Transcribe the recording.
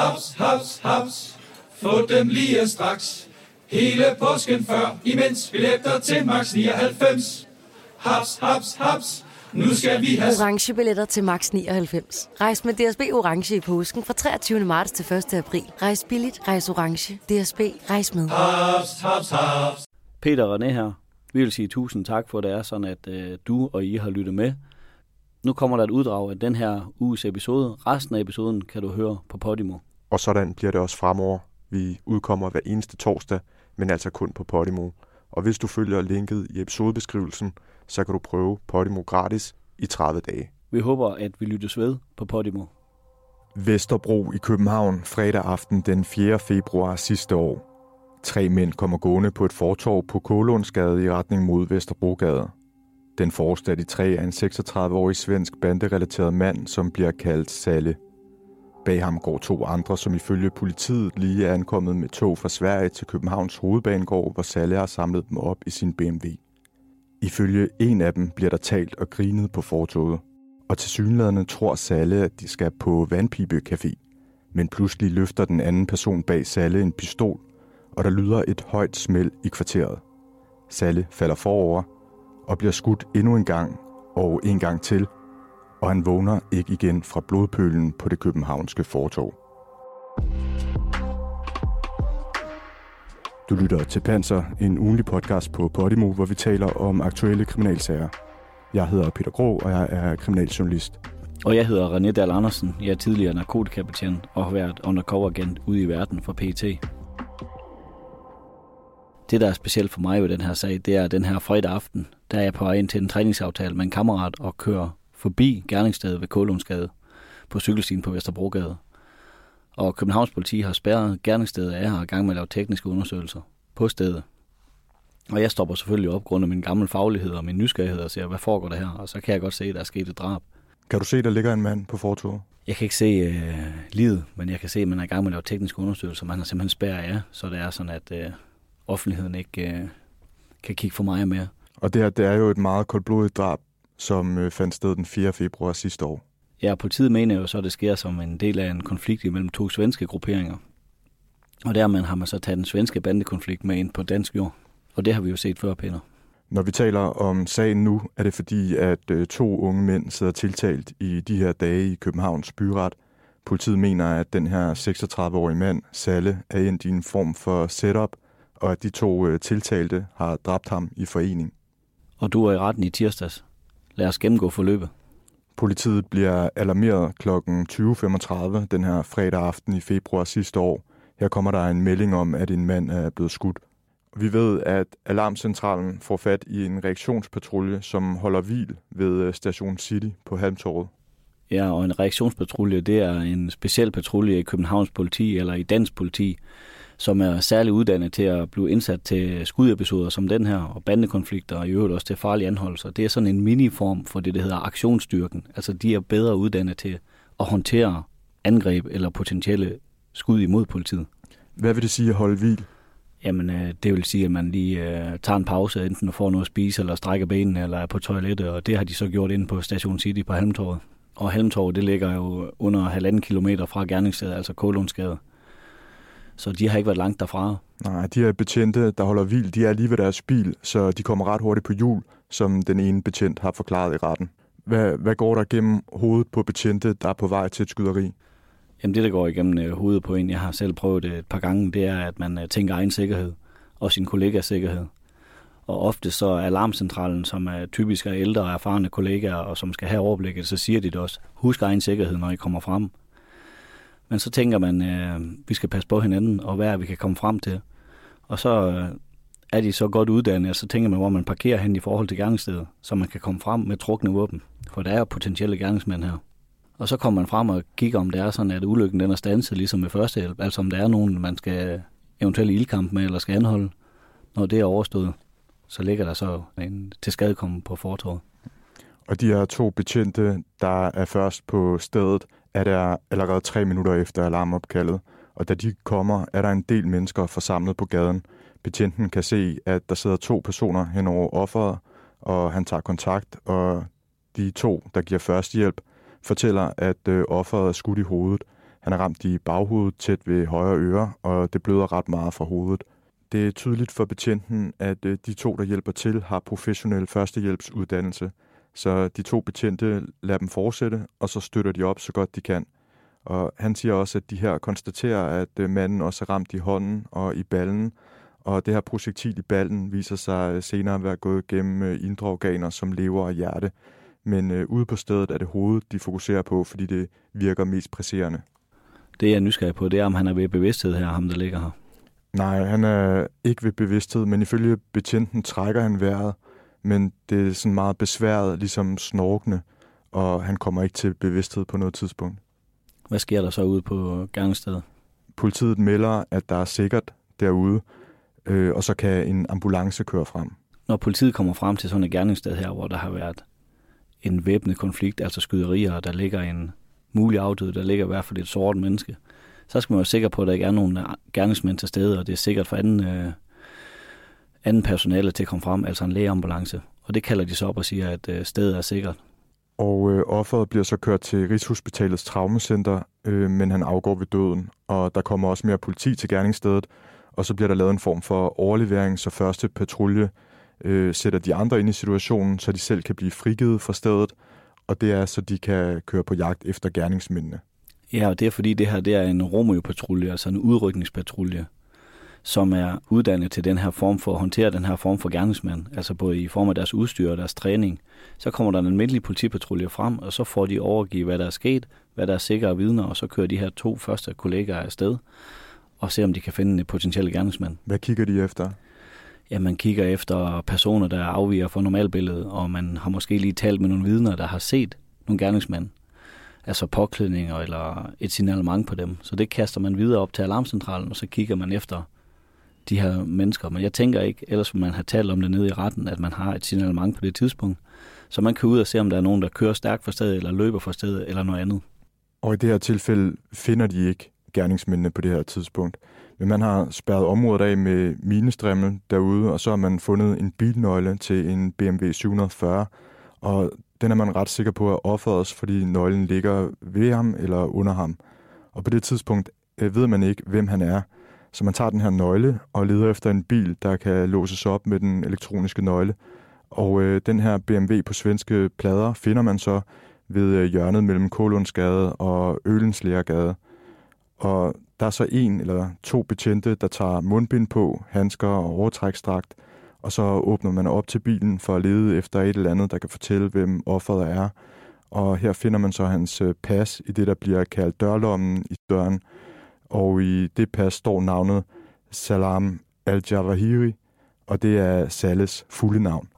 Haps, haps, haps. Få dem lige straks. Hele påsken før, imens billetter til max 99. Haps, haps, haps. Nu skal vi have... Orange billetter til max 99. Rejs med DSB Orange i påsken fra 23. marts til 1. april. Rejs billigt, rejs orange. DSB, rejs med. Haps, haps, haps. Peter og René her. Vi vil sige tusind tak for, at det er sådan, at øh, du og I har lyttet med. Nu kommer der et uddrag af den her uges episode. Resten af episoden kan du høre på Podimo. Og sådan bliver det også fremover. Vi udkommer hver eneste torsdag, men altså kun på Podimo. Og hvis du følger linket i episodebeskrivelsen, så kan du prøve Podimo gratis i 30 dage. Vi håber, at vi lyttes ved på Podimo. Vesterbro i København fredag aften den 4. februar sidste år. Tre mænd kommer gående på et fortorv på Kålundsgade i retning mod Vesterbrogade. Den forreste af de tre er en 36-årig svensk banderelateret mand, som bliver kaldt Salle. Bag ham går to andre, som ifølge politiet lige er ankommet med tog fra Sverige til Københavns hovedbanegård, hvor Salle har samlet dem op i sin BMW. Ifølge en af dem bliver der talt og grinet på fortoget, og til synlædende tror Salle, at de skal på Vandpibe Café. Men pludselig løfter den anden person bag Salle en pistol, og der lyder et højt smæld i kvarteret. Salle falder forover og bliver skudt endnu en gang og en gang til, og han vågner ikke igen fra blodpølen på det københavnske fortog. Du lytter til Panser, en ugenlig podcast på Podimo, hvor vi taler om aktuelle kriminalsager. Jeg hedder Peter Grå, og jeg er kriminaljournalist. Og jeg hedder René Dahl Andersen. Jeg er tidligere narkotikabetjent og har været undercover agent ude i verden for PT. Det, der er specielt for mig ved den her sag, det er den her fredag aften, der er jeg på vej ind til en træningsaftale med en kammerat og kører forbi gerningsstedet ved Kålundsgade på cykelstien på Vesterbrogade. Og Københavns politi har spærret gerningsstedet af og er i gang med at lave tekniske undersøgelser på stedet. Og jeg stopper selvfølgelig op grund af min gamle faglighed og min nysgerrighed og siger, hvad foregår der her? Og så kan jeg godt se, at der er sket et drab. Kan du se, der ligger en mand på fortoget? Jeg kan ikke se øh, livet, men jeg kan se, at man er i gang med at lave tekniske undersøgelser. Man har simpelthen spærret af, så det er sådan, at øh, offentligheden ikke øh, kan kigge for meget mere. Og det her, det er jo et meget koldblodigt drab, som øh, fandt sted den 4. februar sidste år. Ja, politiet mener jo så, at det sker som en del af en konflikt mellem to svenske grupperinger. Og dermed har man så taget den svenske bandekonflikt med ind på dansk jord. Og det har vi jo set før, Peter. Når vi taler om sagen nu, er det fordi, at øh, to unge mænd sidder tiltalt i de her dage i Københavns byret. Politiet mener, at den her 36-årige mand, Salle, er endt i en form for setup, og at de to øh, tiltalte har dræbt ham i forening. Og du er i retten i tirsdags. Lad os gennemgå forløbet. Politiet bliver alarmeret kl. 20.35 den her fredag aften i februar sidste år. Her kommer der en melding om, at en mand er blevet skudt. Vi ved, at Alarmcentralen får fat i en reaktionspatrulje, som holder hvil ved øh, Station City på Halmtorvet. Ja, og en reaktionspatrulje, det er en speciel patrulje i Københavns politi eller i dansk politi, som er særligt uddannet til at blive indsat til skudepisoder som den her, og bandekonflikter, og i øvrigt også til farlige anholdelser. Det er sådan en miniform for det, der hedder aktionsstyrken. Altså, de er bedre uddannet til at håndtere angreb eller potentielle skud imod politiet. Hvad vil det sige at holde hvil? Jamen, øh, det vil sige, at man lige øh, tager en pause, enten at få noget at spise, eller strækker benene, eller er på toilettet, og det har de så gjort inde på Station City på Halmtorvet. Og Halmtorvet, det ligger jo under halvanden kilometer fra gerningsstedet, altså Kålundsgade. Så de har ikke været langt derfra. Nej, de her betjente, der holder hvil, de er lige ved deres bil, så de kommer ret hurtigt på hjul, som den ene betjent har forklaret i retten. Hvad, hvad går der gennem hovedet på betjente, der er på vej til et skyderi? Jamen det, der går igennem øh, hovedet på en, jeg har selv prøvet det et par gange, det er, at man øh, tænker egen sikkerhed og sin kollegas sikkerhed. Og ofte så er alarmcentralen, som er typisk af ældre og erfarne kollegaer, og som skal have overblikket, så siger de det også. Husk egen sikkerhed, når I kommer frem. Men så tænker man, øh, vi skal passe på hinanden, og hvad er, vi kan komme frem til. Og så øh, er de så godt uddannet, og så tænker man, hvor man parkerer hen i forhold til gerningsstedet, så man kan komme frem med trukne våben. For der er potentielle gerningsmænd her. Og så kommer man frem og kigger, om det er sådan, at ulykken den er stanset, ligesom med førstehjælp. Altså om der er nogen, man skal eventuelt ildkamp med, eller skal anholde. Når det er overstået, så ligger der så en til skadekommen på fortorvet. Og de her to betjente, der er først på stedet, er der allerede tre minutter efter alarmopkaldet. Og da de kommer, er der en del mennesker forsamlet på gaden. Betjenten kan se, at der sidder to personer hen over offeret, og han tager kontakt, og de to, der giver førstehjælp, fortæller, at øh, offeret er skudt i hovedet. Han er ramt i baghovedet tæt ved højre øre, og det bløder ret meget fra hovedet. Det er tydeligt for betjenten, at øh, de to, der hjælper til, har professionel førstehjælpsuddannelse. Så de to betjente lader dem fortsætte, og så støtter de op så godt de kan. Og han siger også, at de her konstaterer, at øh, manden også er ramt i hånden og i ballen, og det her projektil i ballen viser sig senere at være gået gennem øh, indre organer som lever og hjerte. Men øh, ude på stedet er det hovedet, de fokuserer på, fordi det virker mest presserende. Det jeg er nysgerrig på, det er, om han er ved bevidsthed her, ham der ligger her. Nej, han er ikke ved bevidsthed, men ifølge betjenten trækker han vejret, men det er sådan meget besværet, ligesom snorkende, og han kommer ikke til bevidsthed på noget tidspunkt. Hvad sker der så ude på gerningsstedet? Politiet melder, at der er sikkert derude, øh, og så kan en ambulance køre frem. Når politiet kommer frem til sådan et gerningssted her, hvor der har været en væbnet konflikt, altså skyderier, og der ligger en mulig afdød, der ligger i hvert fald et sort menneske, så skal man være sikker på, at der ikke er nogen gerningsmænd til stede, og det er sikkert for anden, øh, anden personale til at komme frem, altså en lægeambulance. Og det kalder de så op og siger, at øh, stedet er sikkert. Og øh, offeret bliver så kørt til Rigshospitalets traumacenter, øh, men han afgår ved døden. Og der kommer også mere politi til gerningsstedet, og så bliver der lavet en form for overlevering, så første patrulje øh, sætter de andre ind i situationen, så de selv kan blive frigivet fra stedet, og det er, så de kan køre på jagt efter gerningsmændene. Ja, og det er fordi det her det er en Romeo-patrulje, altså en udrykningspatrulje, som er uddannet til den her form for at håndtere den her form for gerningsmænd, altså både i form af deres udstyr og deres træning. Så kommer der en almindelig politipatrulje frem, og så får de overgivet, hvad der er sket, hvad der er sikre vidner, og så kører de her to første kollegaer afsted og ser, om de kan finde en potentielle gerningsmand. Hvad kigger de efter? Ja, man kigger efter personer, der afviger fra normalbilledet, og man har måske lige talt med nogle vidner, der har set nogle gerningsmænd. Altså påklædninger eller et signalement på dem. Så det kaster man videre op til alarmcentralen, og så kigger man efter de her mennesker. Men jeg tænker ikke, ellers vil man have talt om det nede i retten, at man har et signalement på det tidspunkt. Så man kan ud og se, om der er nogen, der kører stærkt for stedet, eller løber for stedet, eller noget andet. Og i det her tilfælde finder de ikke gerningsmændene på det her tidspunkt. Men man har spærret området af med minestrimmel derude, og så har man fundet en bilnøgle til en BMW 740, og den er man ret sikker på at offeres, fordi nøglen ligger ved ham eller under ham. Og på det tidspunkt øh, ved man ikke, hvem han er. Så man tager den her nøgle og leder efter en bil, der kan låses op med den elektroniske nøgle. Og øh, den her BMW på svenske plader finder man så ved øh, hjørnet mellem Kolundsgade og Ølenslægergade. Og der er så en eller to betjente, der tager mundbind på, handsker og overtrækstrakt, og så åbner man op til bilen for at lede efter et eller andet, der kan fortælle, hvem offeret er. Og her finder man så hans øh, pas i det, der bliver kaldt dørlommen i døren. Og i det pas står navnet Salam al-Jawahiri, og det er Sales fulde navn.